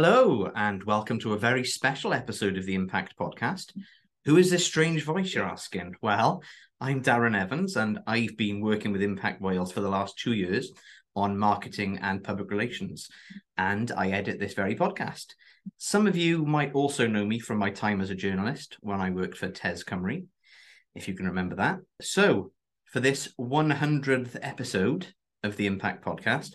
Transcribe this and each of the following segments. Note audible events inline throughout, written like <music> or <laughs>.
Hello, and welcome to a very special episode of the Impact Podcast. Who is this strange voice, you're asking? Well, I'm Darren Evans, and I've been working with Impact Wales for the last two years on marketing and public relations, and I edit this very podcast. Some of you might also know me from my time as a journalist when I worked for Tes Cymru, if you can remember that. So, for this 100th episode of the Impact Podcast,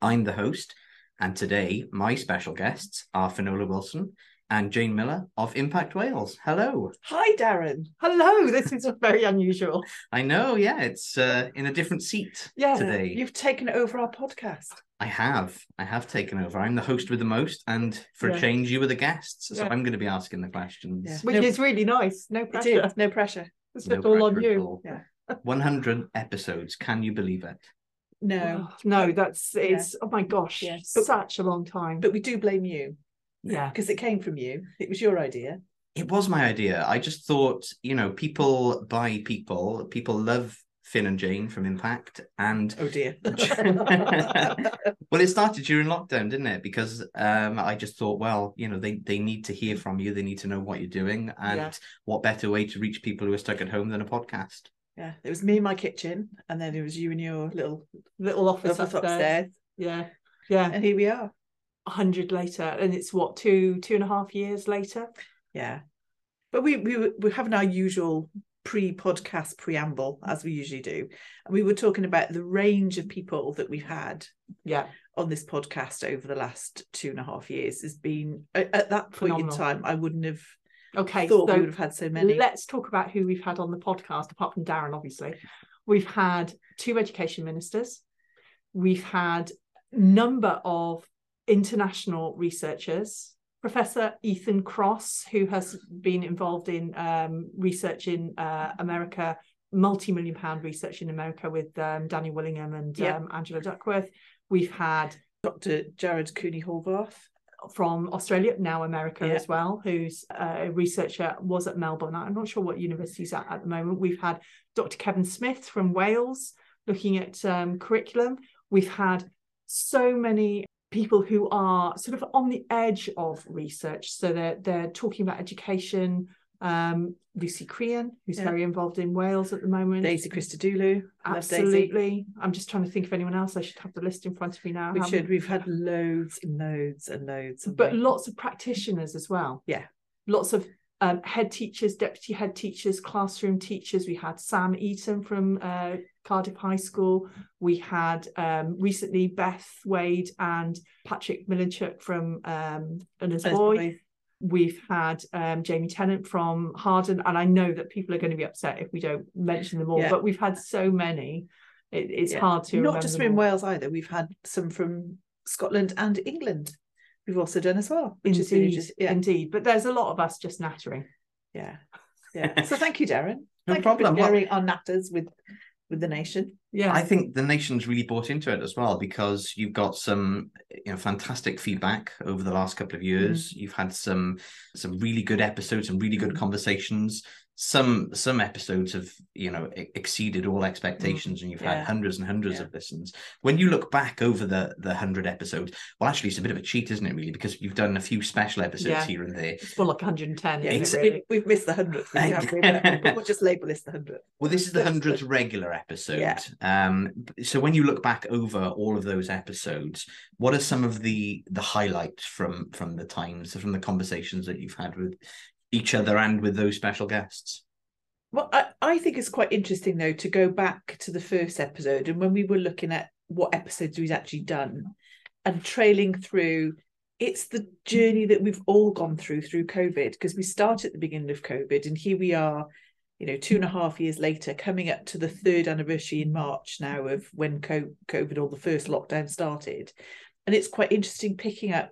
I'm the host. And today, my special guests are Finola Wilson and Jane Miller of Impact Wales. Hello. Hi, Darren. Hello, this is <laughs> very unusual. I know, yeah, it's uh, in a different seat Yeah, today. you've taken over our podcast. I have. I have taken over. I'm the host with the most, and for a change, you were the guests. So Yeah. I'm going to be asking the questions. Yeah. Which No- is really nice. No pressure. is, no pressure. It's No all on pressure at you. all. Yeah. 100 episodes. Can you believe it? No, no, that's it's oh my gosh, Yeah. But- such a long time. but we do blame you yeah. because it came from you. It was your idea. It was my idea. I just thought, you know, people buy people. People love Finn and Jane from Impact, and Oh dear. <laughs> <laughs> well, it started during lockdown, didn't it? Because um, I just thought, well, you know, they they need to hear from you. They need to know what you're doing, and Yeah. what better way to reach people who are stuck at home than a podcast? Yeah, it was me in my kitchen, and then it was you in your little Little office office upstairs. upstairs, Yeah. Yeah. and here we are. A hundred later. And it's what, two, two and a half years later? Yeah, but we we were, we're having our usual pre-podcast preamble as we usually do, and we were talking about the range of people that we've had Yeah. on this podcast over the last two and a half years has been at, at that point Phenomenal. in time I wouldn't have Okay. thought so we would have had so many. let's talk about who we've had on the podcast, apart from Darren, obviously. We've had two education ministers. We've had number of international researchers. Professor Ethan Kross, who has been involved in um, research in uh, America, multi-million pound research in America with um, Danny Willingham and Yeah. um, Angela Duckworth. We've had Dr. Jared Cooney Horvath. From Australia, now America Yeah. as well, who's a researcher, was at Melbourne. I'm not sure what university he's at at the moment. We've had Dr. Kevin Smith from Wales looking at um, curriculum. We've had so many people who are sort of on the edge of research. So they're they're talking about education. Um, Lucy Crehan, who's Yeah. very involved in Wales at the moment. Daisy Christodoulou. Love Daisy. Absolutely. I'm just trying to think of anyone else. I should have the list in front of me now. We should. We've had loads and loads and loads. but we? lots of practitioners as well. Yeah. Lots of um, head teachers, deputy head teachers, classroom teachers. We had Sam Eaton from uh, Cardiff High School. We had um, recently Beth Wade and Patrick Milinchuk from um, Unners And it's Boy. Probably- We've had um, Jamie Tennant from Hawarden, and I know that people are going to be upset if we don't mention them all. Yeah. But we've had so many; it, it's Yeah. hard to Not remember just them from. Wales either. We've had some from Scotland and England. We've also done as well. Which is really Indeed, just yeah, indeed. But there's a lot of us just nattering. yeah, yeah. So thank you, Darren. No Thank problem. You for Well- sharing our natters with with the nation. Yeah, I think the nation's really bought into it as well because you've got some you know fantastic feedback over the last couple of years. You've had some some really good episodes, some really good Mm. conversations. Some some episodes have you know exceeded all expectations, and you've had hundreds and hundreds Yeah. of listens. When you look back over the the hundred episodes, well, actually, it's a bit of a cheat, isn't it? Really, because you've done a few special episodes Yeah. here and there. it's more like 110. Yeah, it, really? we've missed the hundredth. we have, we'll <laughs> just label this the hundredth. Well, this is the hundredth regular episode. Yeah. Um, so when you look back over all of those episodes, what are some of the the highlights from from the times, from the conversations that you've had with each other and with those special guests? Well, I, I think it's quite interesting though to go back to the first episode and when we were looking at what episodes we've actually done and trailing through, it's the journey that we've all gone through through COVID because we start at the beginning of COVID and here we are, you know, two and a half years later, coming up to the third anniversary in March now of when COVID or the first lockdown started. And it's quite interesting picking up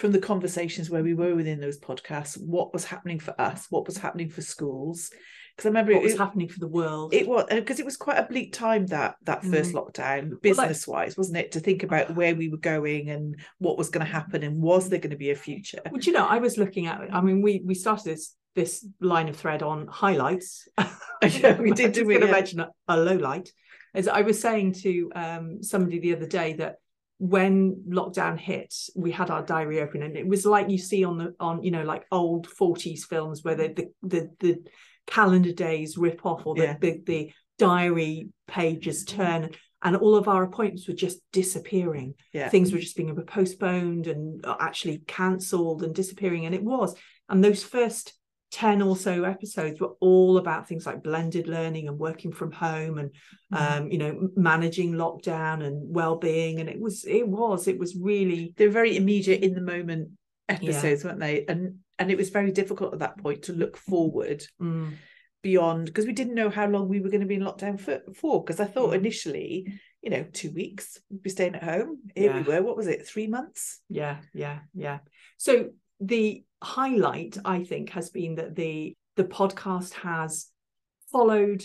from the conversations where we were within those podcasts, what was happening for us, what was happening for schools. Because I remember what was it, happening for the world. it was uh, because it was quite a bleak time that that mm. first lockdown, business wise, wasn't it? To think about ah. where we were going and what was going to happen and was there going to be a future? Would you know, I was looking at I mean, we we started this this line of thread on highlights. <laughs> <laughs> Yeah, we <laughs> did, I we? Yeah. mention a, a low light. As I was saying to um, somebody the other day that when lockdown hit, we had our diary open, and it was like you see on the on you know like old forties films where the the the, the calendar days rip off or the, Yeah. the the diary pages mm-hmm. turn and all of our appointments were just disappearing Yeah. things were just being postponed and uh, actually cancelled and disappearing and it was and those first 10 or so episodes were all about things like blended learning and working from home and Mm-hmm. um you know managing lockdown and well-being and it was it was it was really they were very immediate in the moment episodes, weren't they? And and it was very difficult at that point to look forward mm, beyond because we didn't know how long we were going to be in lockdown for. for because I thought Mm. initially, you know, two weeks we'd be staying at home. Here we were. What was it? Three months. yeah yeah yeah so the highlight i think has been that the the podcast has followed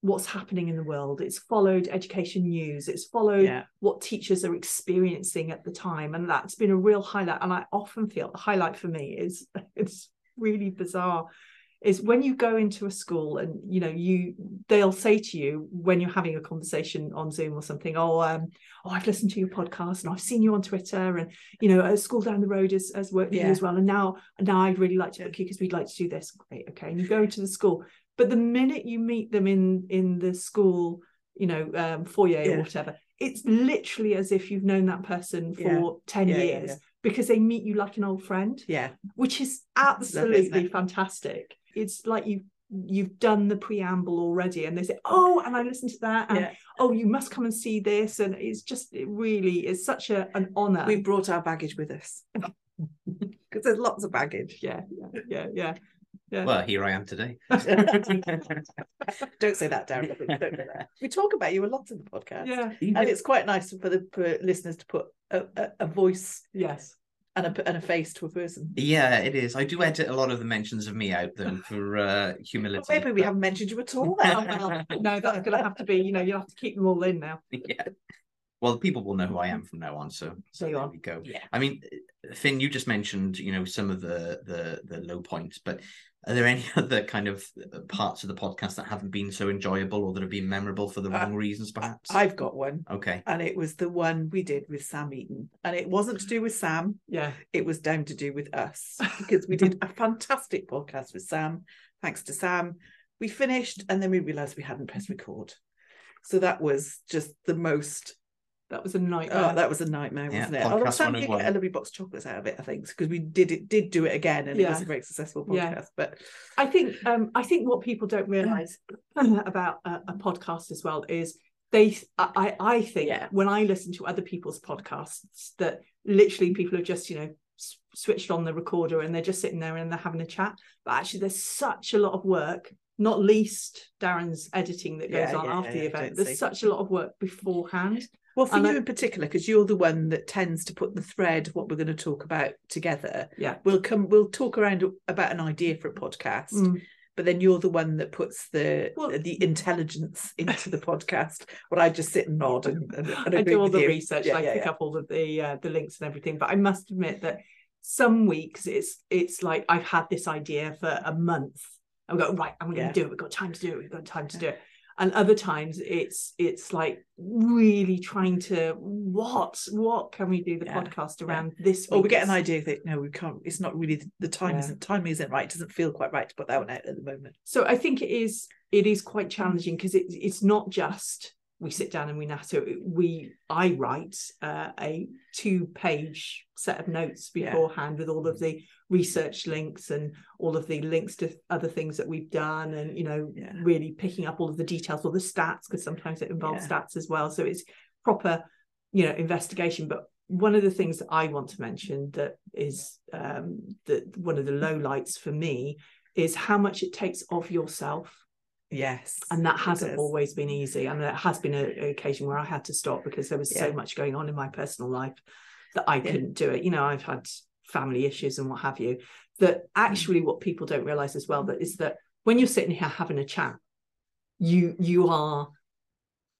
what's happening in the world. It's followed education news. It's followed Yeah. what teachers are experiencing at the time. And that's been a real highlight. And i often feel the highlight for me is <laughs> it's really bizarre is when you go into a school and you know you they'll say to you when you're having a conversation on zoom or something oh um oh i've listened to your podcast and i've seen you on twitter and you know a school down the road has, has worked with you as well and now now i'd really like to book you because we'd like to do this great okay and you go to the school but the minute you meet them in in the school you know um foyer Yeah. or whatever it's literally as if you've known that person for Yeah. 10 Yeah, yeah, years yeah. because they meet you like an old friend Yeah. which is absolutely it? fantastic it's like you you've done the preamble already and they say oh and i listened to that and Yeah. oh you must come and see this and it's just it really is such a an honor We brought our baggage with us <laughs> because there's lots of baggage. yeah yeah yeah yeah yeah Well, here I am today. <laughs> <laughs> Don't say that, Darren. Don't say that. We talk about you a lot in the podcast. yeah And it's quite nice for the for listeners to put a, a, a voice yes and a and a face to a person. Yeah, it is. I do edit a lot of the mentions of me out though for uh, humility. Maybe we haven't mentioned you at all. <laughs> Well, no that's gonna have to be you know you'll have to keep them all in now <laughs> yeah. Well, people will know who I am from now on. So, So there on. we go. Yeah. I mean, Finn, you just mentioned you know some of the the the low points, but are there any <laughs> other kind of uh, parts of the podcast that haven't been so enjoyable or that have been memorable for the Uh, wrong reasons, perhaps? I've got one. Okay. And it was the one we did with Sam Eaton. And it wasn't to do with Sam, yeah it was down to do with us because we did a fantastic podcast with Sam. Thanks to Sam. We finished and then we realized we hadn't pressed record. So that was just the most that was a nightmare Oh, that was a nightmare, Yeah, wasn't it? Although podcast Sam did get a lovely box of chocolates out of it, I think, because we did it did do it again, and it was a very successful Yeah. podcast. But I think um, I think what people don't realize <clears throat> about a, a podcast as well is they I I think Yeah. when I listen to other people's podcasts that literally people have just you know s- switched on the recorder and they're just sitting there and they're having a chat but actually there's such a lot of work not least Darren's editing that goes Yeah, on yeah, after yeah, the event there's see. such a lot of work beforehand well, for And you I- in particular, because you're the one that tends to put the thread of what we're going to talk about together. yeah We'll come, we'll talk around about an idea for a podcast, Mm. but then you're the one that puts the Well- the intelligence into the podcast. Where I just sit and nod and, and, and I do all the you. research. Yeah, I yeah, pick yeah. up all of the uh, the links and everything. But I must admit that some weeks it's it's like I've had this idea for a month. I'm going right. I'm going to do it. We've got time to do it. We've got time to do it. And other times it's it's like really trying to what what can we do the Yeah, podcast yeah. around this? Or we get an idea that no, we can't. It's not really the, the time Yeah. isn't timing isn't right. It doesn't feel quite right to put that one out at the moment. So I think it is it is quite mm. challenging because it, it's not just we sit down and we natter. We I write uh, a two page set of notes Yeah. beforehand with all of the research links and all of the links to other things that we've done and you know Yeah. really picking up all of the details or the stats because sometimes it involves Yeah. stats as well. So it's proper you know investigation. But one of the things that I want to mention that is um, that one of the low lights for me is how much it takes of yourself Yes, and that hasn't always been easy and there has been a- an occasion where i had to stop because there was so much going on in my personal life that i Yeah. couldn't do it you know i've had family issues and what have you that Mm. actually what people don't realize as well that is that when you're sitting here having a chat you you are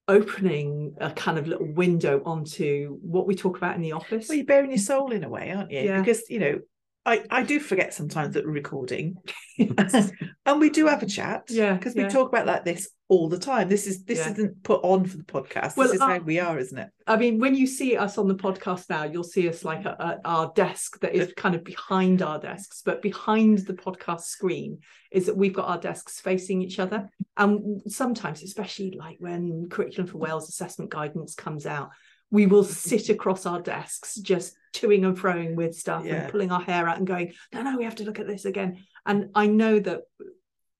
opening a kind of little window onto what we talk about in the office Well, you're bearing your soul in a way, aren't you? Yeah. Because you know, I, I do forget sometimes that we're recording, <laughs> and we do have a chat. Yeah, because yeah. we talk about like this all the time. This is this Yeah. isn't put on for the podcast. Well, this is uh, how we are, isn't it? I mean, when you see us on the podcast now, you'll see us like at, at our desk that is kind of behind our desks, but behind the podcast screen is that we've got our desks facing each other. And sometimes, especially like when Curriculum for Wales assessment guidance comes out, we will sit across our desks just toing and froing with stuff Yeah. and pulling our hair out and going, no, no, we have to look at this again. And I know that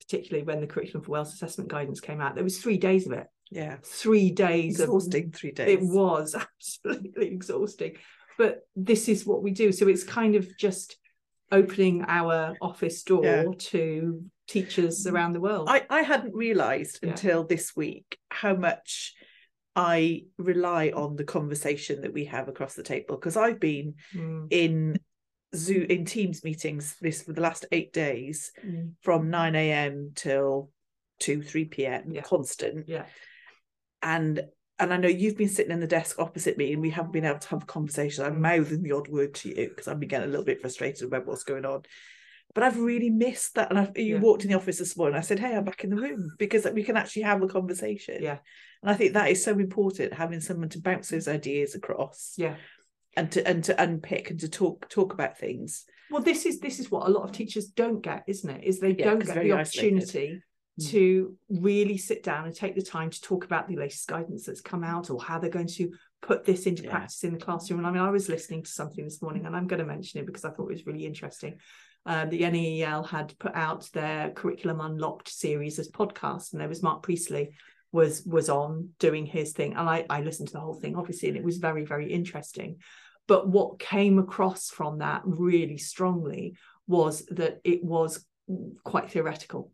particularly when the Curriculum for Wales assessment guidance came out, there was three days of it. Yeah, Three days of exhausting three days. it was <laughs> absolutely exhausting but this is what we do so it's kind of just opening our office door Yeah. to teachers around the world I, I hadn't realised Yeah. until this week how much I rely on the conversation that we have across the table because I've been Mm, in Zoo in Teams meetings this for the last eight days mm, from 9 a.m. till 2, 3 p.m. Yeah. constant. yeah And and I know you've been sitting in the desk opposite me and we haven't been able to have a conversation. I'm Mm. mouthing the odd word to you because I'm been getting a little bit frustrated about what's going on. But I've really missed that. And I've, you Yeah. walked in the office this morning. I said, Hey, I'm back in the room <laughs> because we can actually have a conversation. Yeah. And I think that is so important, having someone to bounce those ideas across yeah and to and to unpick and to talk talk about things. well this is this is what a lot of teachers don't get isn't it is they Yeah, don't get the opportunity Mm. to really sit down and take the time to talk about the latest guidance that's come out or how they're going to put this into Yeah. practice in the classroom. And I mean, I was listening to something this morning and I'm going to mention it because I thought it was really interesting. Uh, the NAEL had put out their Curriculum Unlocked series as podcasts, and there was Mark Priestley was was on doing his thing, and I I listened to the whole thing obviously, and it was very very interesting. But what came across from that really strongly was that it was quite theoretical.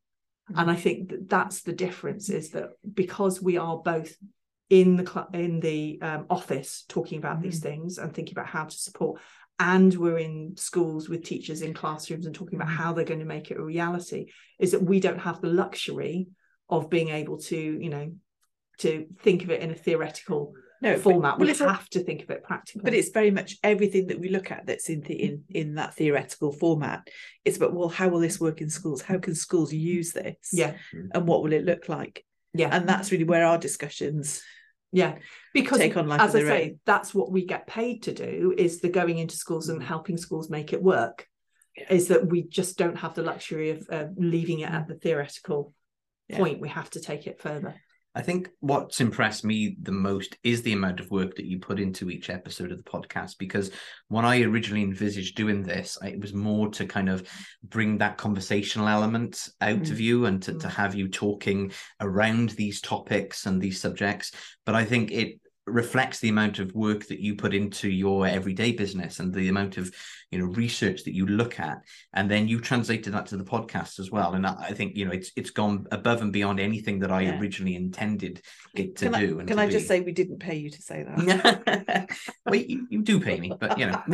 And i think that that's the difference is that because we are both in the cl- in the um, office talking about these things and thinking about how to support and we're in schools with teachers in classrooms and talking about Mhm. how they're going to make it a reality is that we don't have the luxury of being able to you know to think of it in a theoretical No, but- format. Well, we it's a- have to think of it practically. But it's very much everything that we look at that's in the in in that theoretical format. It's about well how will this work in schools? How can schools use this? Yeah. And what will it look like? Yeah. And that's really where our discussions yeah because take on life as I say, own. that's what we get paid to do is the going into schools and helping schools make it work. Yeah. Is that we just don't have the luxury of uh, leaving it at the theoretical Yeah. point. We have to take it further. I think what's impressed me the most is the amount of work that you put into each episode of the podcast. Because when I originally envisaged doing this, I, it was more to kind of bring that conversational element out Mm. of you and to, to Mm. have you talking around these topics and these subjects. But I think it reflects the amount of work that you put into your everyday business and the amount of you know research that you look at and then you translated that to the podcast as well and i I think you know it's it's gone above and beyond anything that i Yeah. originally intended it to can I, do and can to I just be. say we didn't pay you to say that <laughs> well you, you do pay me but you know <laughs>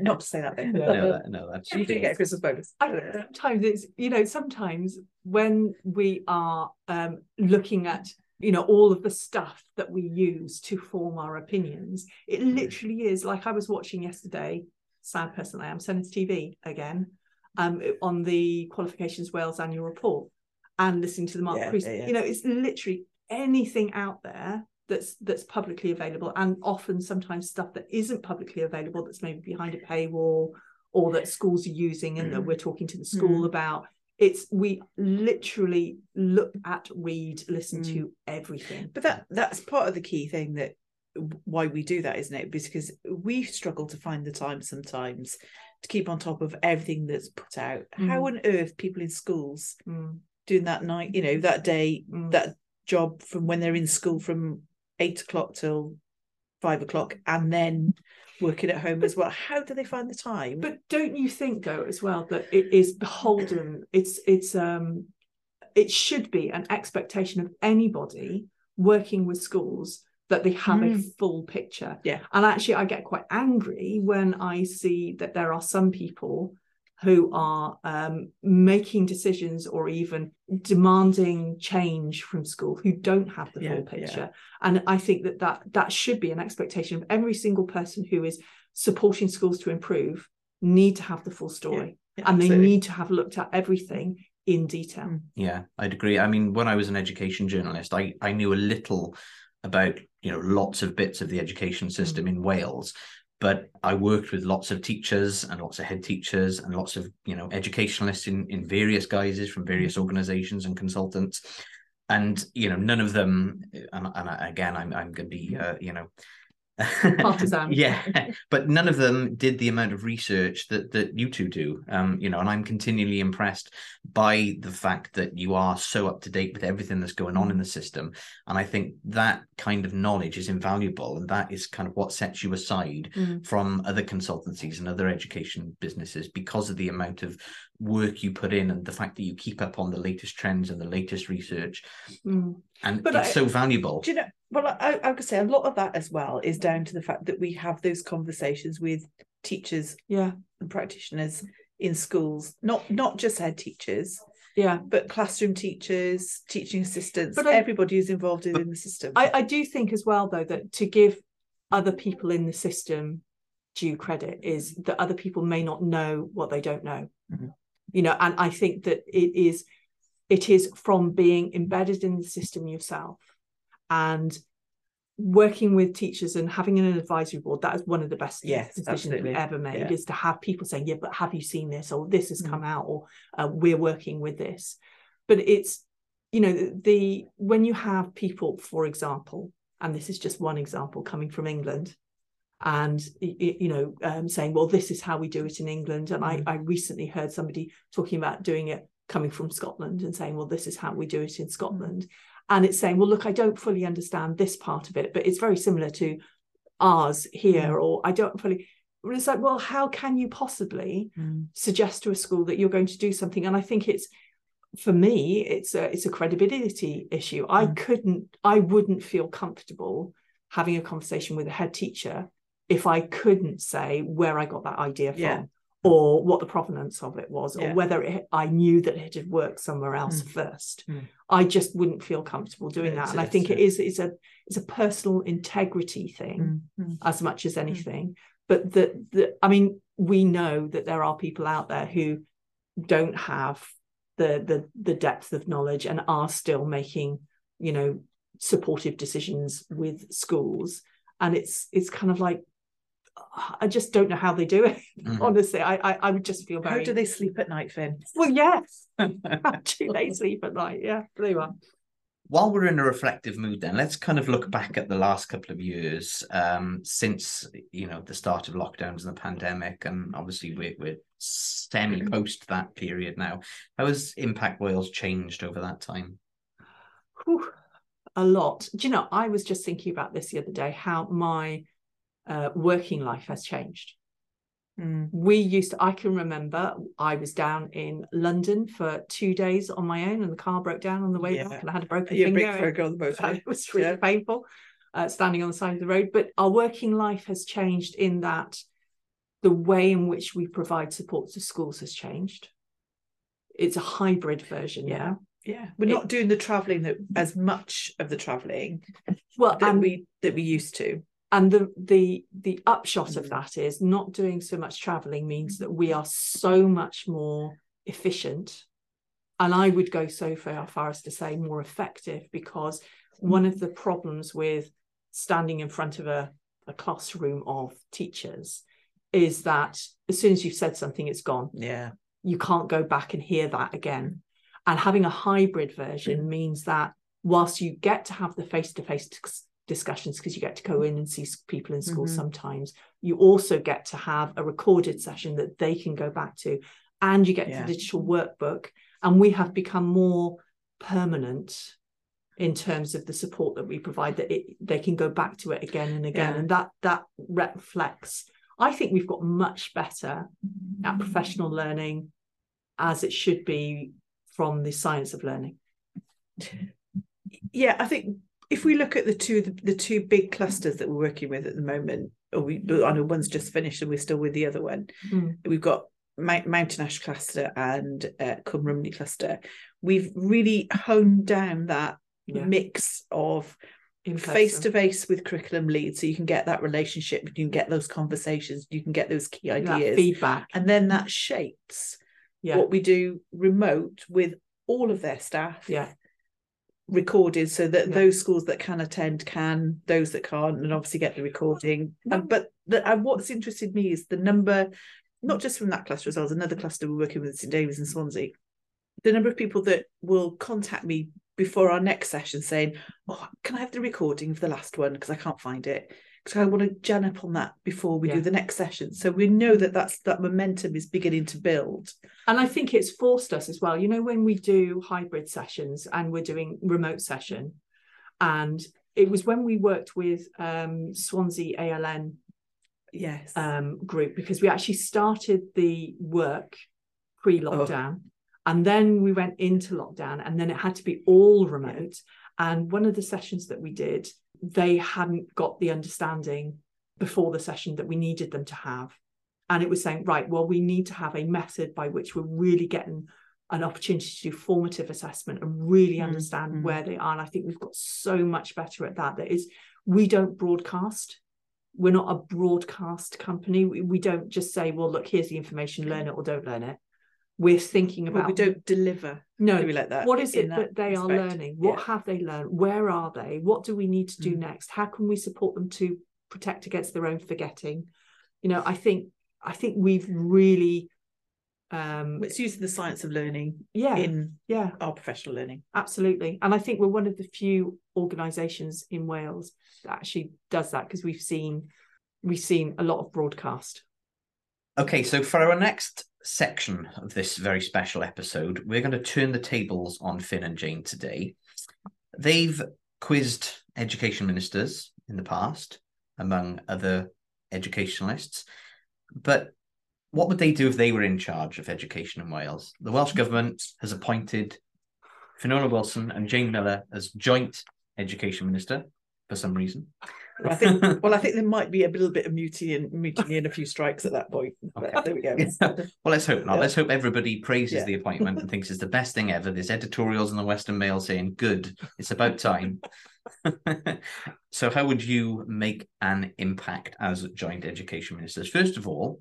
not to say that though no, that, no that's you do get a christmas bonus I, don't know. sometimes it's you know sometimes when we are um, looking at you know all of the stuff that we use to form our opinions it literally is like i was watching yesterday sad person i am Senedd tv again um on the qualifications wales annual report and listening to the mark Yeah, Priest. yeah, yeah. you know it's literally anything out there that's that's publicly available and often sometimes stuff that isn't publicly available that's maybe behind a paywall or that schools are using and that we're talking to the school Mm. about it's we literally look at read listen Mm. to everything but that that's part of the key thing that why we do that isn't it because we struggle to find the time sometimes to keep on top of everything that's put out how Mm. on earth people in schools Mm, doing that night you know that day mm. that job from when they're in school from eight o'clock till five o'clock and then working at home as well how do they find the time but don't you think though as well that it is beholden it's it's um it should be an expectation of anybody working with schools that they have a Mm. full picture Yeah. and actually i get quite angry when i see that there are some people who are um, making decisions or even demanding change from school who don't have the Yeah, full yeah. picture and i think that, that that should be an expectation of every single person who is supporting schools to improve need to have the full story Yeah, and they absolutely. need to have looked at everything in detail. Mm. Yeah, I'd agree. I mean, when I was an education journalist, I, I knew a little about, you know, lots of bits of the education system in Wales, but I worked with lots of teachers and lots of head teachers and lots of, you know, educationalists in, in various guises from various organizations and consultants. And, you know, none of them, and, and again, I'm, I'm going to be, uh, you know, Partisan. <laughs> yeah, but none of them did the amount of research that that you two do. Um, you know, and I'm continually impressed by the fact that you are so up to date with everything that's going on in the system. And I think that kind of knowledge is invaluable, and that is kind of what sets you aside Mm. from other consultancies and other education businesses because of the amount of work you put in and the fact that you keep up on the latest trends and the latest research. Mm. And But it's I- so valuable. Do you know? Well, I, I could say a lot of that as well is down to the fact that we have those conversations with teachers Yeah, and practitioners in schools, not not just head teachers, yeah. but classroom teachers, teaching assistants, But I- everybody who's involved in the system. I, I do think as well, though, that to give other people in the system due credit is that other people may not know what they don't know. Mhm. You know, and I think that it is it is from being embedded in the system yourself and working with teachers and having an advisory board that is one of the best Yes, decisions we've ever made Yeah. is to have people saying yeah but have you seen this or this has Mm. come out or uh, we're working with this but it's you know the, the when you have people for example and this is just one example coming from england and you know um, saying well this is how we do it in england and Mm. I, I recently heard somebody talking about doing it coming from scotland and saying well this is how we do it in scotland and it's saying well look i don't fully understand this part of it but it's very similar to ours here or i don't fully well, it's like well how can you possibly Mm. suggest to a school that you're going to do something and i think it's for me it's a it's a credibility issue i Mm. couldn't i wouldn't feel comfortable having a conversation with a head teacher if i couldn't say where i got that idea from Yeah. Or what the provenance of it was Yeah. or whether it, i knew that it had worked somewhere else Mm. first Mm. i just wouldn't feel comfortable doing that and i think it is it's a it's a personal integrity thing Mm. Mm. as much as anything. But that the, I mean, we know that there are people out there who don't have the the the depth of knowledge and are still making, you know, supportive decisions with schools. And it's it's kind of like I just don't know how they do it. <laughs> Mhm. Honestly, I, I I would just feel very How do they sleep at night, Finn? well, yes. <laughs> Actually, they sleep at night. Yeah, there you are. While we're in a reflective mood, then let's kind of look back at the last couple of years um, since you know the start of lockdowns and the pandemic, and obviously we're, we're semi post that period now. How has Impact Wales changed over that time? Whew, a lot. Do you know, I was just thinking about this the other day, how my uh, working life has changed. Mm. We used to, I can remember I was down in London for two days on my own and the car broke down on the way Yeah. back and I had a broken a finger. on the <laughs> motorway. it was really Yeah. painful uh, standing on the side of the road. But our working life has changed in that the way in which we provide support to schools has changed. It's a hybrid version Yeah. now. Yeah, we're not doing the travelling that as much of the travelling Well, that and we that we used to. And the the the upshot Mm. of that is not doing so much traveling means mm. that we are so much more efficient. And i would go so far, far as to say more effective because mm. one of the problems with standing in front of a, a classroom of teachers is that as soon as you've said something it's gone. Yeah, you can't go back and hear that again. And having a hybrid version mm. means that whilst you get to have the face to face discussions, because you get to go in and see people in school Mhm. sometimes, you also get to have a recorded session that they can go back to, and you get Yeah. the digital workbook. And we have become more permanent in terms of the support that we provide that it, they can go back to it again and again Yeah. and that that reflects i think we've got much better at professional learning as it should be from the science of learning. yeah. I think if we look at the two the, the two big clusters that we're working with at the moment, or we I know one's just finished and we're still with the other one. Mm. We've got Mount, Mountain Ash cluster and uh, Cwm Rhymni cluster. We've really honed down that Yeah. mix of face to face with curriculum leads, so you can get that relationship you can get those conversations you can get those key that ideas feedback. and then that shapes Yeah, what we do remote with all of their staff yeah, recorded so that Yeah. those schools that can attend can those that can't and obviously get the recording. And but the, and what's interested me is the number not just from that cluster as well as another cluster we're working with st david's and swansea. The number of people that will contact me before our next session saying oh can i have the recording of the last one? Because i can't find it because i want to jam up on that before we Yeah. do the next session. So we know that that's that momentum is beginning to build. And I think it's forced us as well. You know, when we do hybrid sessions and we're doing remote session, and it was when we worked with um, Swansea ALN yes. um, group because we actually started the work pre-lockdown and then we went into lockdown and then it had to be all remote. And one of the sessions that we did they hadn't got the understanding before the session that we needed them to have. And it was saying right well we need to have a method by which we're really getting an opportunity to do formative assessment and really Mm, understand mm. where they are. And i think we've got so much better at that. That is we don't broadcast. We're not a broadcast company. We, we don't just say well look here's the information learn it or don't learn it we're thinking about we don't deliver no do we like that what is it that, they are learning? What Yeah. have they learned? Where are they? What do we need to do Mm. next? How can we support them to protect against their own forgetting? You know i think i think we've really um it's using the science of learning yeah in yeah. our professional learning. Absolutely. And i think we're one of the few organizations in wales that actually does that because we've seen we've seen a lot of broadcast Okay, so for our next section of this very special episode, we're going to turn the tables on Finn and Jane today. They've quizzed education ministers in the past, among other educationalists. But what would they do if they were in charge of education in Wales? The Welsh Government has appointed Finola Wilson and Jane Miller as joint education minister for some reason. I think <laughs> well I think there might be a little bit of mutiny and mutiny and a few strikes at that point Okay. there we go <laughs> Well, let's hope not. Yeah. Let's hope everybody praises Yeah. the appointment and thinks it's the best thing ever. There's editorials in the Western Mail saying, good, it's about time. <laughs> so, how would you make an impact as joint education ministers? First of all,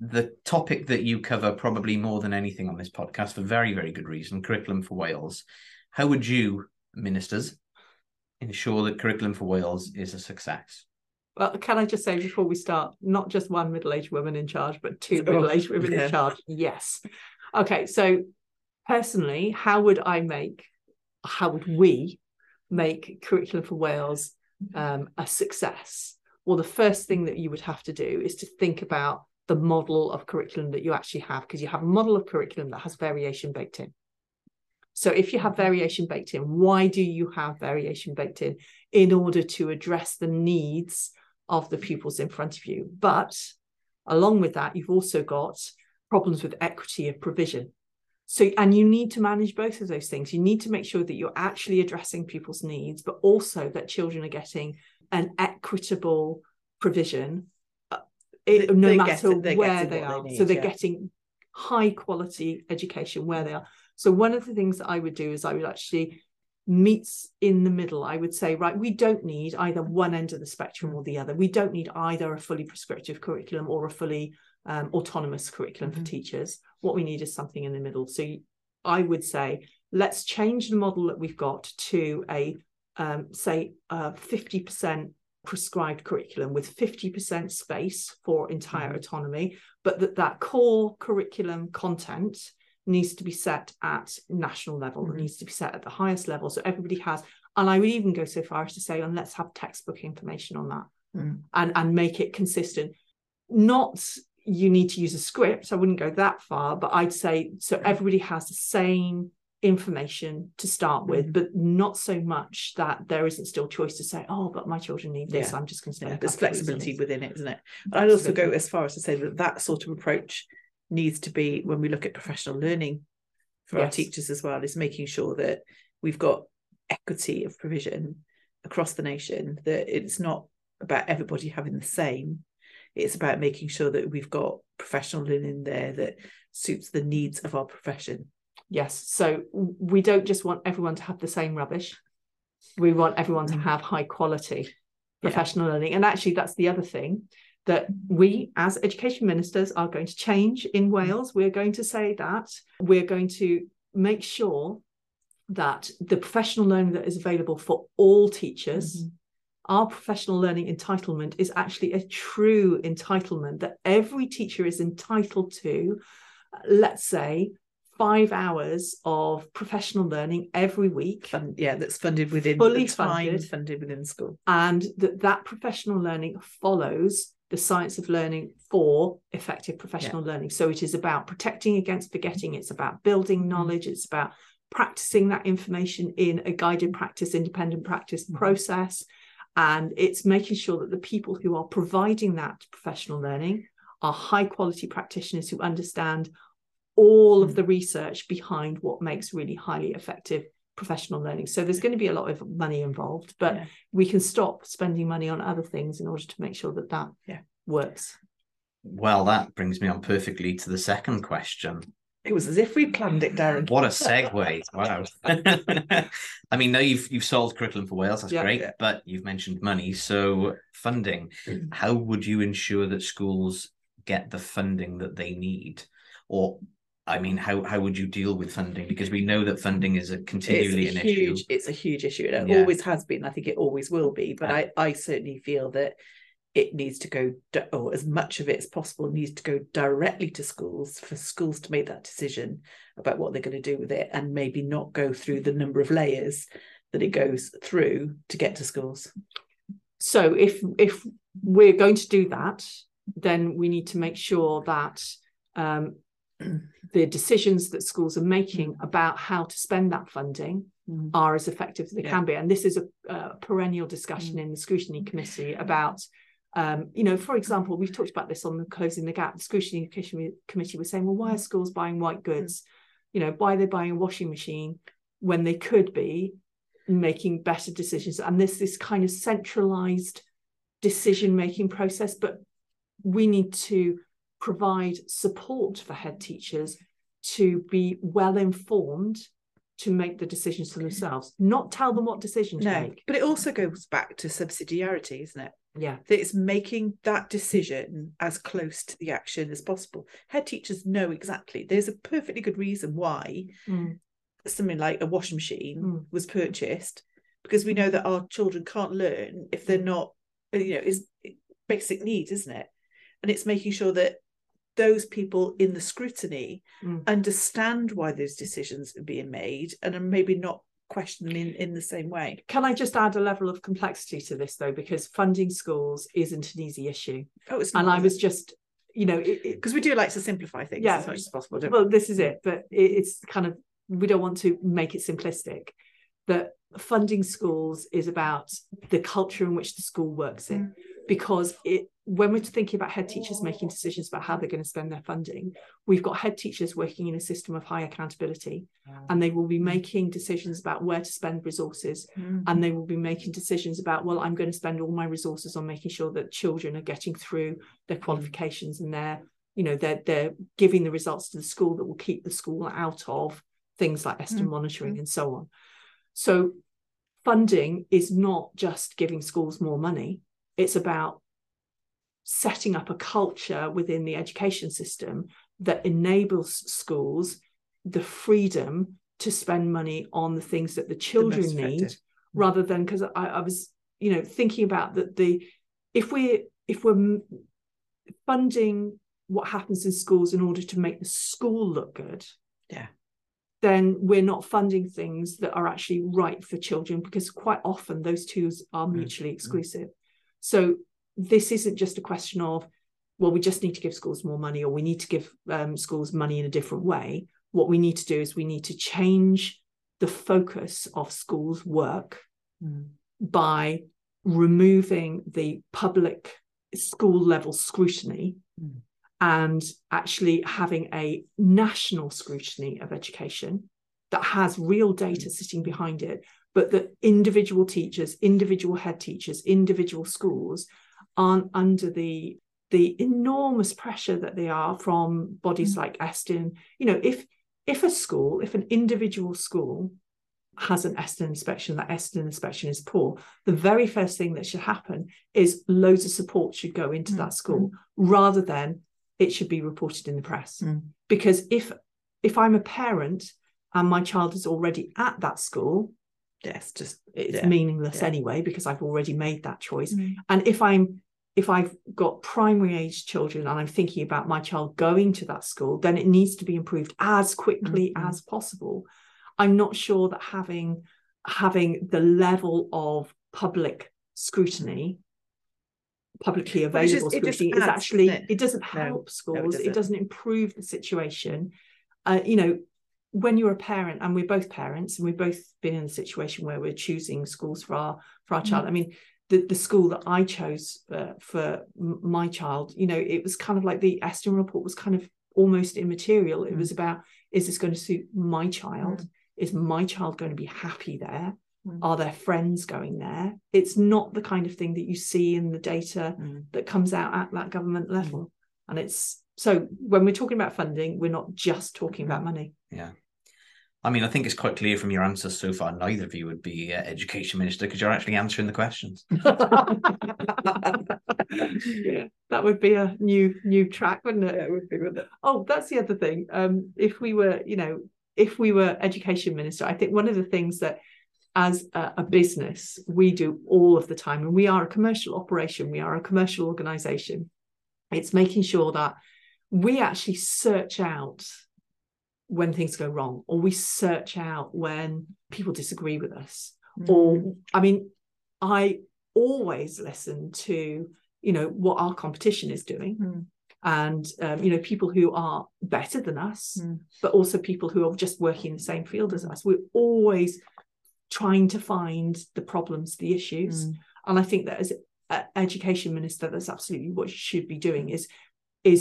the topic that you cover probably more than anything on this podcast for very, very good reason curriculum for Wales. How would you, ministers, ensure that curriculum for Wales is a success? well can i just say before we start not just one middle-aged woman in charge but two Oh, middle-aged women yeah. in charge. Yes. Okay so personally how would i make how would we make curriculum for wales um, a success? Well the first thing that you would have to do is to think about the model of curriculum that you actually have because you have a model of curriculum that has variation baked in so if you have variation baked in why do you have variation baked in? In order to address the needs of the pupils in front of you. But along with that you've also got problems with equity of provision. So and you need to manage both of those things. You need to make sure that you're actually addressing people's needs but also that children are getting an equitable provision uh, it- They- no matter where they what they are. Need, so they're yeah. getting high quality education where they are so one of the things that i would do is i would actually meets in the middle i would say right we don't need either one end of the spectrum or the other we don't need either a fully prescriptive curriculum or a fully um, autonomous curriculum Mhm. for teachers what we need is something in the middle so i would say let's change the model that we've got to a um, say uh, 50% prescribed curriculum with 50% space for entire Mhm. autonomy but that that core curriculum content needs to be set at national level Mhm. it needs to be set at the highest level so everybody has and i would even go so far as to say and let's have textbook information on that Mm. and and make it consistent not you need to use a script i wouldn't go that far but i'd say so everybody has the same information to start with Mhm. but not so much that there isn't still choice to say oh but my children need this Yeah. i'm just going to Yeah, there's couple of weeks on flexibility this. within it, isn't it? But I'd also go as far as to say that that sort of approach needs to be when we look at professional learning for our teachers as well, is making sure that we've got equity of provision across the nation, that it's not about everybody having the same. It's about making sure that we've got professional learning there that suits the needs of our profession. Yes. So we don't just want everyone to have the same rubbish. We want everyone to mm. have high quality professional yeah. learning. And actually, that's the other thing that we as education ministers are going to change in Wales. We're going to say that we're going to make sure that the professional learning that is available for all teachers. Mm-hmm. Our professional learning entitlement is actually a true entitlement that every teacher is entitled to, let's say, five hours of professional learning every week. Fund, yeah, that's funded within fully funded, funded within school, and that that professional learning follows the science of learning for effective professional yeah. learning. So it is about protecting against forgetting. It's about building mm. knowledge. It's about practicing that information in a guided practice, independent practice mm-hmm. process. And it's making sure that the people who are providing that professional learning are high quality practitioners who understand all of mm. the research behind what makes really highly effective professional learning. So there's going to be a lot of money involved, but yeah. we can stop spending money on other things in order to make sure that that yeah. works. Well, that brings me on perfectly to the second question. It was as if we planned it, Darren. What a segue! wow. <laughs> I mean, now you've you've solved curriculum for Wales. That's yeah, great, but you've mentioned money. So funding. Mm. How would you ensure that schools get the funding that they need, or I mean, how how would you deal with funding? Because we know that funding is a continually a an huge, issue. It's a huge issue. It yeah. always has been. I think it always will be. But yeah. I, I certainly feel that it needs to go, or as much of it as possible needs to go directly to schools for schools to make that decision about what they're going to do with it, and maybe not go through the number of layers that it goes through to get to schools. So if if we're going to do that, then we need to make sure that um, the decisions that schools are making mm. about how to spend that funding mm. are as effective as they yeah. can be. And this is a, a perennial discussion mm. in the scrutiny committee about, um, you know, for example, we've talked about this on the closing the gap. The scrutiny committee was saying, well, why are schools buying white goods? You know, why are they buying a washing machine when they could be making better decisions? And this this kind of centralized decision making process, but we need to provide support for head teachers to be well informed to make the decisions for themselves, not tell them what decisions no, to make. But it also goes back to subsidiarity, isn't it? Yeah. That it's making that decision as close to the action as possible. Head teachers know exactly. There's a perfectly good reason why mm. something like a washing machine mm. was purchased, because we know that our children can't learn if they're not, you know, is basic needs, isn't it? And it's making sure that those people in the scrutiny mm. understand why those decisions are being made and are maybe not questioning in, in the same way. Can I just add a level of complexity to this though? Because funding schools isn't an easy issue. Oh, it's not, and I was just, you know, because we do like to simplify things yeah, as much as possible. well, this is it, but it's kind of we don't want to make it simplistic. That funding schools is about the culture in which the school works in. Mm because it when we're thinking about head teachers making decisions about how they're going to spend their funding, we've got head teachers working in a system of high accountability, and they will be making decisions about where to spend resources, mm-hmm. and they will be making decisions about, well, I'm going to spend all my resources on making sure that children are getting through their qualifications and they're, you know, they're they're giving the results to the school that will keep the school out of things like Estyn mm-hmm. monitoring and so on. So funding is not just giving schools more money it's about setting up a culture within the education system that enables schools the freedom to spend money on the things that the children the need rather than because I, I, was you know thinking about that the if we if we're funding what happens in schools in order to make the school look good yeah. then we're not funding things that are actually right for children because quite often those two are mm. mutually exclusive so this isn't just a question of, well, we just need to give schools more money or we need to give um, schools money in a different way. What we need to do is we need to change the focus of schools' work mm. by removing the public school level scrutiny mm. and actually having a national scrutiny of education that has real data mm. sitting behind it but that individual teachers, individual head teachers, individual schools aren't under the the enormous pressure that they are from bodies mm. like Estyn. You know, if if a school, if an individual school has an Estyn inspection, that Estyn inspection is poor, the very first thing that should happen is loads of support should go into that school rather than it should be reported in the press. Mm. Because if if I'm a parent and my child is already at that school, Yes, just it's Yeah. meaningless Yeah. anyway because I've already made that choice. Mm. And if I'm if I've got primary age children and I'm thinking about my child going to that school, then it needs to be improved as quickly Mhm. as possible. I'm not sure that having having the level of public scrutiny, publicly available just- it scrutiny, is actually it? it doesn't No, help schools. doesn't. it doesn't improve the situation. Uh, you know, when you're a parent, and we're both parents, and we've both been in a situation where we're choosing schools for our for our Mm. child. I mean, the the school that I chose uh, for my child, you know, it was kind of like the Estyn report was kind of almost immaterial. It Mm. was about is this going to suit my child? Is my child going to be happy there? Mm. Are their friends going there? It's not the kind of thing that you see in the data Mm. that comes out at that government level. And it's so when we're talking about funding, we're not just talking about money. Yeah. I mean, I think it's quite clear from your answers so far, neither of you would be uh, education minister because you're actually answering the questions. <laughs> <laughs> yeah, that would be a new new track, wouldn't it? Yeah, it would be, wouldn't it? Oh, that's the other thing. Um, if we were, you know, if we were education minister, I think one of the things that as a, a business we do all of the time, and we are a commercial operation, we are a commercial organization, it's making sure that we actually search out when things go wrong, or we search out when people disagree with us Mm. or i mean i always listen to you know what our competition is doing Mm. and um, you know people who are better than us Mm. but also people who are just working in the same field as us we're always trying to find the problems the issues Mm. and i think that as an education minister that's absolutely what you should be doing is is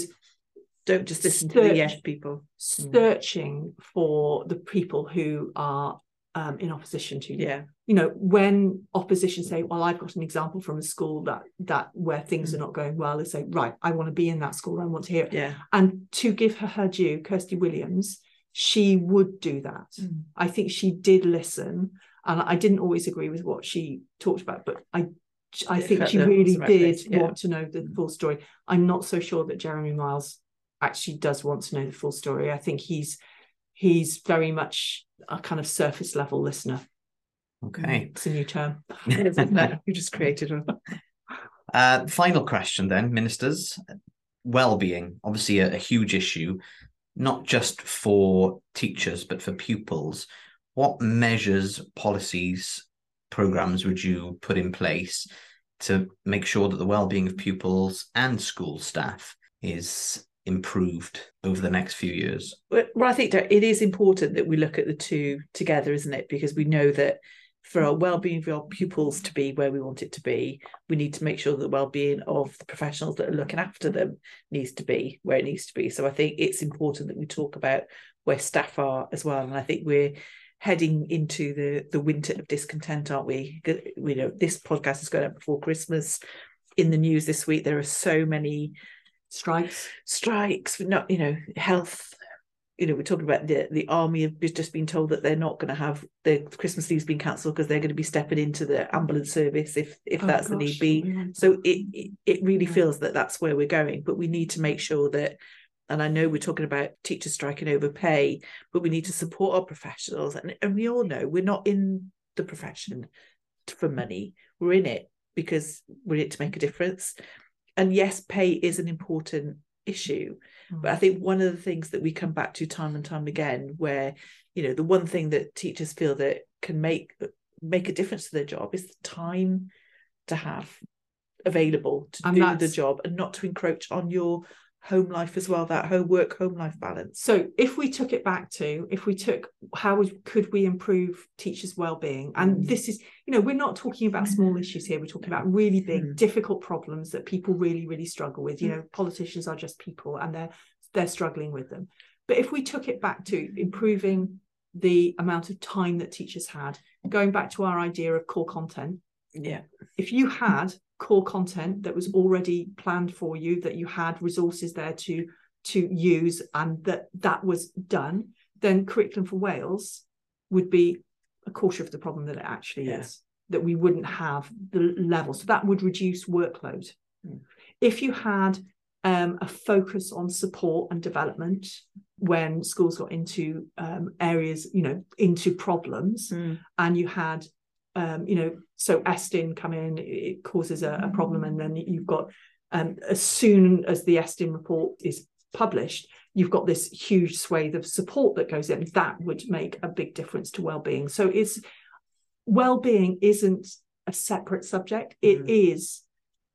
Don't just listen to the yes people. searching for the people who are um, in opposition to you Yeah. you know when opposition say well i've got an example from a school that that where things Mm. are not going well they say right i want to be in that school i want to hear it Yeah. and to give her her due kirsty williams she would do that Mm. i think she did listen and i didn't always agree with what she talked about but i i think she really did yeah. want to know the full story i'm not so sure that jeremy miles actually does want to know the full story i think he's he's very much a kind of surface level listener Okay. it's a new term <laughs> you just created one. <laughs> Uh, final question then, ministers. Well-being, obviously a, a huge issue, not just for teachers but for pupils. What measures, policies, programs would you put in place to make sure that the well-being of pupils and school staff is improved over the next few years? Well, I think it is important that we look at the two together, isn't it? Because we know that for our well-being of our pupils to be where we want it to be, we need to make sure that the well-being of the professionals that are looking after them needs to be where it needs to be. So I think it's important that we talk about where staff are as well. And I think we're heading into the the winter of discontent, aren't we? You know, this podcast is going out before Christmas. In the news this week, there are so many strikes strikes, not you know, health. You know, we're talking about the the army have just been told that they're not going to have the Christmas leave's been cancelled because they're going to be stepping into the ambulance service if if Oh, that's the need be. yeah. So it, it it really Yeah. feels that that's where we're going, but we need to make sure that. And I know we're talking about teachers striking over pay, but we need to support our professionals. And, and we all know we're not in the profession for money. We're in it because we're in it to make a difference. And yes, pay is an important issue. But I mm. think one of the things that we come back to time and time again, where you know the one thing that teachers feel that can make make a difference to their job is the time to have available to And do the job and not to encroach on your home life as well. That home work home life balance. So if we took it back to if we took how could we improve teachers' well-being? And Mm. this is, you know, we're not talking about small issues here. We're talking about really big, Mm. difficult problems that people really, really struggle with. You Mm. know, politicians are just people and they're they're struggling with them. But if we took it back to improving the amount of time that teachers had, going back to our idea of core content, Yeah. if you had core content that was already planned for you that you had resources there to to use and that that was done then curriculum for wales would be a quarter of the problem that it actually Yeah. is. That we wouldn't have the level, so that would reduce workload. Mm. If you had um, a focus on support and development when schools got into um, areas, you know, into problems, Mm. and you had um, you know so Estyn come in it causes a, a problem and then you've got um, as soon as the Estyn report is published you've got this huge swathe of support that goes in. That would make a big difference to well-being. So it's well-being isn't a separate subject. It Mhm. is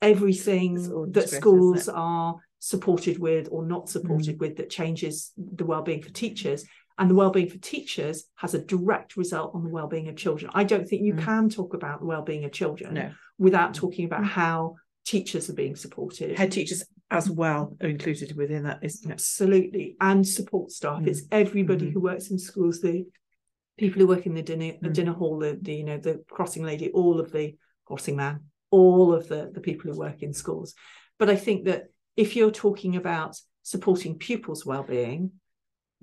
everything that schools are supported with or not supported with that changes the well-being for teachers and the well-being for teachers has a direct result on the well-being of children i don't think you Mm. can talk about the well-being of children No, without talking about Mm. how teachers are being supported head teachers as well are included within that, isn't it? absolutely and support staff Mm. it's everybody Mhm. who works in schools the people who work in the dinner the Mm. dinner hall the, the you know the crossing lady all of the crossing man all of the the people who work in schools but i think that if you're talking about supporting pupils well-being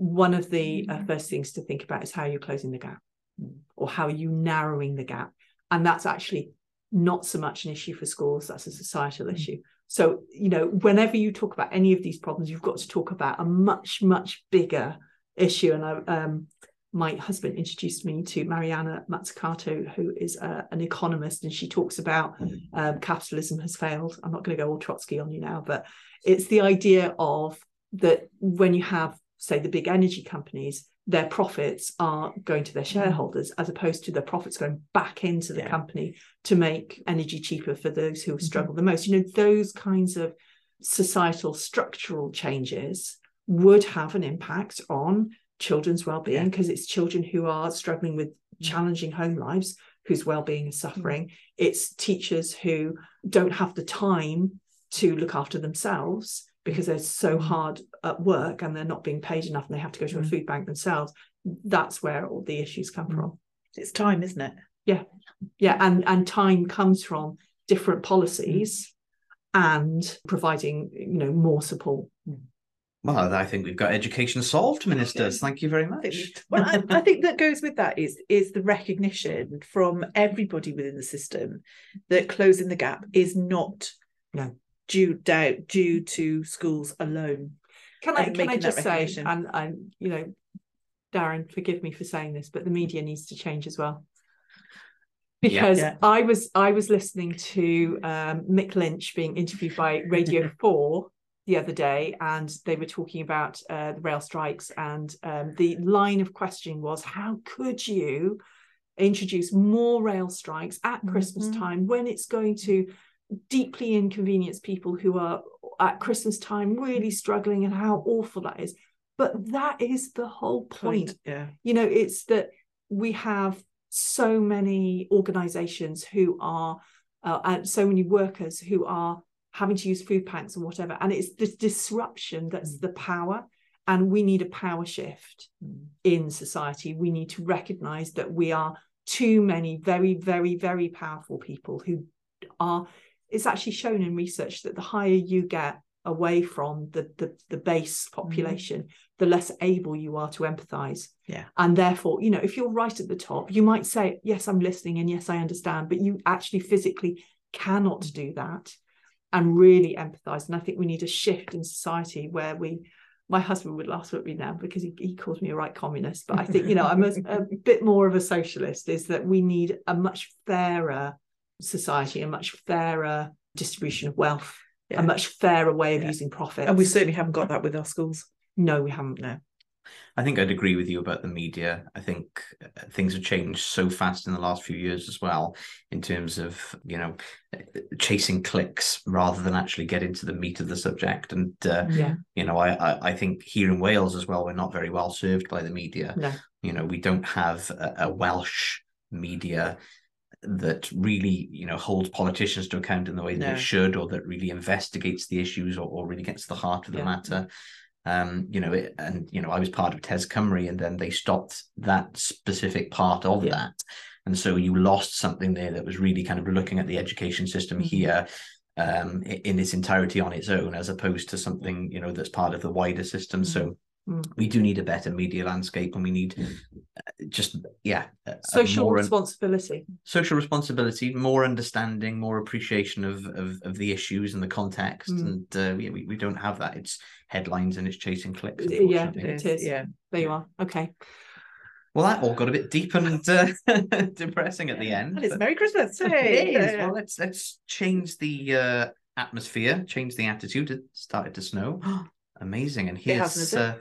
one of the uh, first things to think about is how you're closing the gap Mm. or how are you narrowing the gap and that's actually not so much an issue for schools that's a societal Mm. issue so you know whenever you talk about any of these problems you've got to talk about a much much bigger issue and I, um, my husband introduced me to Mariana Mazzucato, who is uh, an economist, and she talks about um, capitalism has failed. I'm not going to go all Trotsky on you now, but it's the idea of that when you have, say, the big energy companies, their profits are going to their mm. shareholders as opposed to their profits going back into the Yeah. company to make energy cheaper for those who have Mhm. struggled the most. You know, those kinds of societal structural changes would have an impact on children's well-being Yeah. because it's children who are struggling with mm. challenging home lives whose well-being is mm. suffering it's teachers who don't have the time to look after themselves because they're so Mm. hard at work and they're not being paid enough and they have to go to a Mm. food bank themselves that's where all the issues come Mm. from It's time, isn't it? yeah yeah and and time comes from different policies and providing you know more support Well, I think we've got education solved, ministers. Thank you very much. <laughs> well, I, I think that goes with that is is the recognition from everybody within the system that closing the gap is not No. Due down due to schools alone. Can I can I just say, and and you know, Darren, forgive me for saying this, but the media needs to change as well. Because Yeah. I was I was listening to um, Mick Lynch being interviewed by <laughs> Radio Four the other day, and they were talking about uh, the rail strikes, and um, the line of questioning was, "How could you introduce more rail strikes at Christmas Mhm. time when it's going to deeply inconvenience people who are at Christmas time really struggling and how awful that is. But that is the whole point. Yeah. You know, it's that we have so many organizations who are, uh, and so many workers who are having to use food banks and whatever. And it's this disruption that's Mm. the power. And we need a power shift Mm. in society. We need to recognize that we are too many very, very, very powerful people who are. It's actually shown in research that the higher you get away from the the, the base mm-hmm. population, the less able you are to empathize. Yeah. And therefore, you know, if you're right at the top, you might say, "Yes, I'm listening," and "Yes, I understand," but you actually physically cannot mm-hmm. do that and really empathize. And I think we need a shift in society where we my husband would laugh at me now because he, he calls me a right communist but i think you know i'm a, a <laughs> bit more of a socialist is that we need a much fairer society a much fairer distribution of wealth Yeah. a much fairer way of Yeah. using profit. And we certainly haven't got that with our schools. no we haven't no I think I'd agree with you about the media. I think uh, things have changed so fast in the last few years as well, in terms of you know chasing clicks rather than actually get into the meat of the subject. And uh, yeah you know, I, I I think here in Wales as well, we're not very well served by the media. no You know, we don't have a, a Welsh media that really you know holds politicians to account in the way that No. they should, or that really investigates the issues or, or really gets to the heart of the Yeah. matter um you know it, and you know i was part of tes cymru and then they stopped that specific part of Yeah. that and so you lost something there that was really kind of looking at the education system Mhm. here um in its entirety on its own as opposed to something you know that's part of the wider system so Mm. We do need a better media landscape, and we need uh, just yeah, a- a Social more un- responsibility. social responsibility, more understanding, more appreciation of of, of the issues and the context, Mm. and uh, we, we we don't have that. It's headlines and it's chasing clicks. Yeah, unfortunately. it is. Yeah. There you are. Okay. Well, that all got a bit deep and uh, <laughs> depressing at the end. And it's but- Merry Christmas. <laughs> It Hey. is. Well, let's let's change the uh, atmosphere, change the attitude. It started to snow. <gasps> <gasps> Amazing, and It hasn't, here's uh,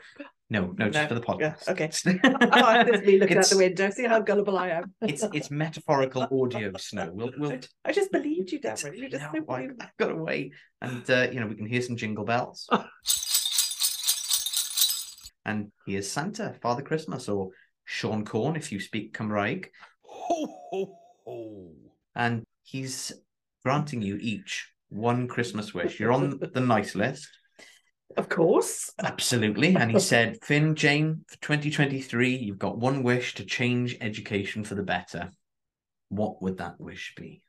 no, no, just No. for the Yeah, podcast. okay. <laughs> Oh, there's me looking out the window. See how gullible I am. it's it's metaphorical audio snow. We'll <laughs> we'll I just believed you, Darren. You just no, simply- I, I got away, and uh, you know we can hear some jingle bells. <laughs> and here's Santa, Father Christmas, or Siôn Corn if you speak Cymraeg, Ho, ho, ho. and he's granting you each one Christmas wish. You're on the nice list. Of course. Absolutely. And he said, Finn, Jane, for 2023, you've got one wish to change education for the better. What would that wish be?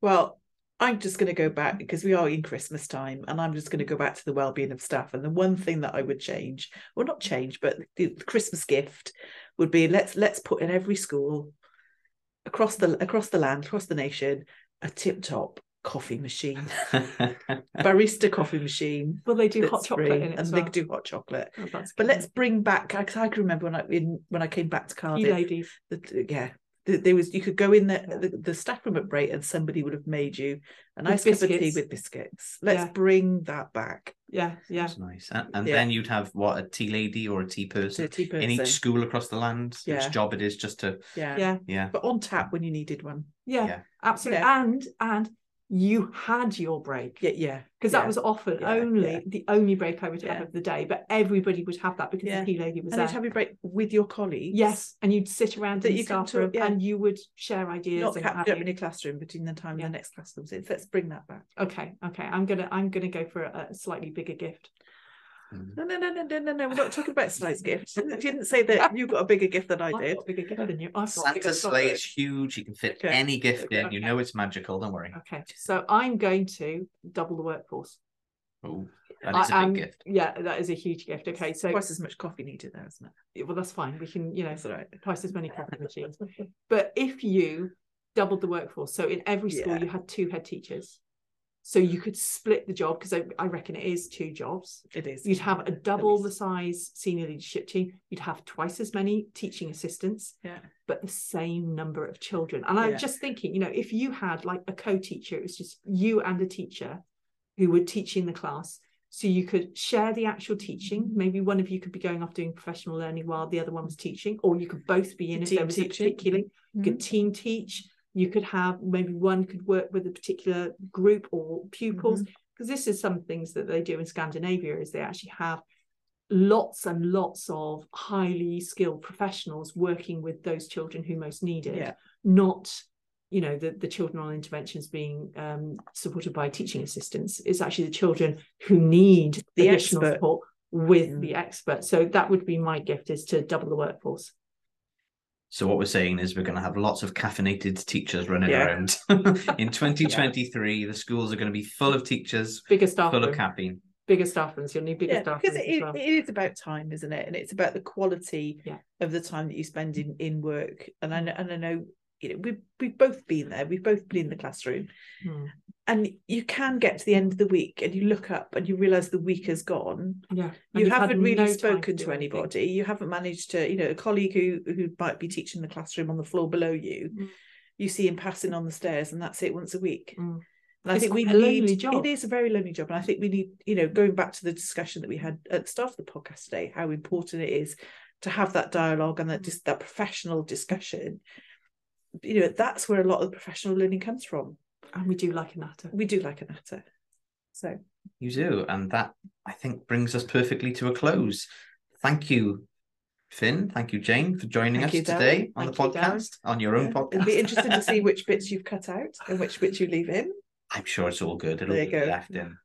Well, I'm just going to go back because we are in Christmas time, and I'm just going to go back to the well-being of staff. And the one thing that I would change, well, not change, but the, the Christmas gift would be let's let's put in every school across the across the land, across the nation, a tip-top coffee machine, <laughs> barista coffee machine. Well, they do hot chocolate free, in it and as they do hot chocolate. Oh, But good. let's bring back. Because I can remember when I in, when I came back to Tea Cardiff, ladies. the, yeah th- there was you could go in the, Yeah. the the staff room at break and somebody would have made you a With nice cup of tea with biscuits let's Yeah. bring that back Yeah, yeah. That's nice. And, and Yeah. then you'd have what a tea lady or a tea person a tea person in each school across the land, Yeah. whose job it is just to, yeah. Yeah, yeah. but on tap when you needed one yeah, Yeah. absolutely. And and you had your break yeah yeah because yeah. that was often Yeah, only yeah. the only break I would have of the day, but everybody would have that because the tea lady was and there. then have a break with your colleagues Yes, and you'd sit around That in the staff room and you would share ideas not and capped up in your classroom between the time the next class comes in let's bring that back Okay, okay. I'm gonna I'm gonna go for a, a slightly bigger gift. Mm. no no no no no no no we're not talking about size gifts you didn't say that you got a bigger gift than i I've did got a bigger gift than you. I've got a Santa's sleigh is huge. You can fit Okay. any gift in. You know it's magical. Don't worry. Okay, so I'm going to double the workforce. Oh, that is a I big am- gift. Yeah, that is a huge gift. Okay, so twice as much coffee needed there isn't it well, that's fine. We can, you know, that's all right twice as many coffee machines. <laughs> But if you doubled the workforce, so in every school Yeah. you had two head teachers, so you could split the job because I, I reckon it is two jobs. it is You'd have a double the size senior leadership team. You'd have twice as many teaching assistants, yeah but the same number of children. And I'm just thinking, you know, if you had like a co-teacher, it was just you and a teacher who were teaching the class. So you could share the actual teaching. Mm-hmm. Maybe one of you could be going off doing professional learning while the other one was teaching, or you could both be in if there Team was a teaching. particular you could team teach. You could have maybe one could work with a particular group or pupils Mm-hmm. because this is some things that they do in Scandinavia is they actually have lots and lots of highly skilled professionals working with those children who most need it Yeah. not you know the, the children on interventions being um, supported by teaching assistants it's actually the children who need The additional expert. support with Mm. the expert so that would be my gift is to double the workforce So what we're saying is we're going to have lots of caffeinated teachers running Yeah. around <laughs> in <laughs> 2023. The schools are going to be full of teachers, bigger staff full of room, caffeine. bigger staff rooms you'll need bigger yeah, staff because it, as well. it is about time, isn't it? And it's about the quality Yeah. of the time that you spend in in work. And I know, and I know, you know, we've we've both been there. We've both been in the classroom, Hmm. and you can get to the end of the week, and you look up and you realise the week has gone. yeah and You haven't really no spoken to anything. anybody. You haven't managed to, you know, a colleague who who might be teaching the classroom on the floor below you. Mm. You see him passing on the stairs, and that's it once a week. Mm. And I It's think we need it is a very lonely job. And I think we need, you know, going back to the discussion that we had at the start of the podcast today, how important it is to have that dialogue and that Mm. just that professional discussion. You know, that's where a lot of the professional learning comes from. and we do like a natter We do like a natter. So You do. And that, I think, brings us perfectly to a close. Thank you, Finn. Thank you, Jane, for joining Thank us you, today on Thank the you, podcast, on your own yeah, podcast. it'll be interesting to see <laughs> which bits you've cut out and which bits you leave in. I'm sure it's all good. It'll There be you go. left in.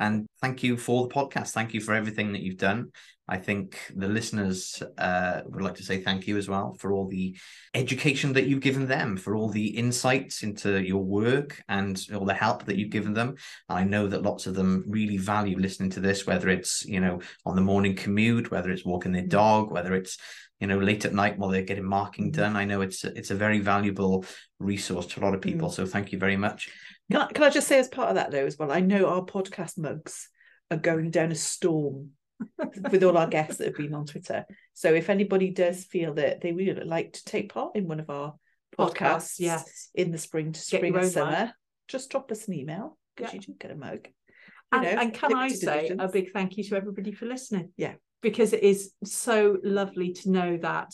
And thank you for the podcast. Thank you for everything that you've done. I think the listeners uh, would like to say thank you as well for all the education that you've given them, for all the insights into your work and all the help that you've given them. I know that lots of them really value listening to this, whether it's, you know, on the morning commute, whether it's walking their mm-hmm. dog, whether it's you know late at night while they're getting marking mm-hmm. done i know it's it's a very valuable resource to a lot of people mm-hmm. so thank you very much Can I, can I just say, as part of that, though, as well, I know our podcast mugs are going down a storm with all our guests that have been on Twitter. So if anybody does feel that they would like to take part in one of our podcasts Podcasts, yes. in the spring to spring and summer, mug. just drop us an email because Yeah. you do get a mug. And, know, and can I say a big thank you to everybody for listening? Yeah. Because it is so lovely to know that,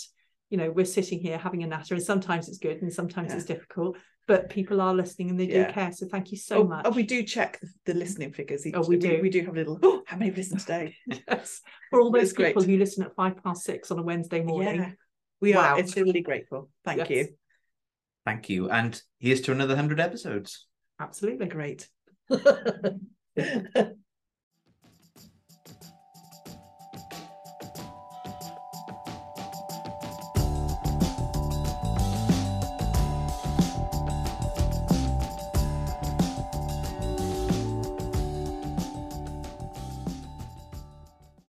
you know, we're sitting here having a natter, and sometimes it's good and sometimes Yeah. it's difficult, but people are listening and they do Yeah. care. So thank you so oh, oh much. oh, we do check the, the listening figures. each- Oh, we do. We do have a little. Oh, how many have listened today? <laughs> Yes. For all those it's great. people who listen at five past six on a Wednesday morning. Yeah, we Wow. are eternally grateful. Thank Yes. you. thank you and here's to another 100 episodes Absolutely. Great. <laughs>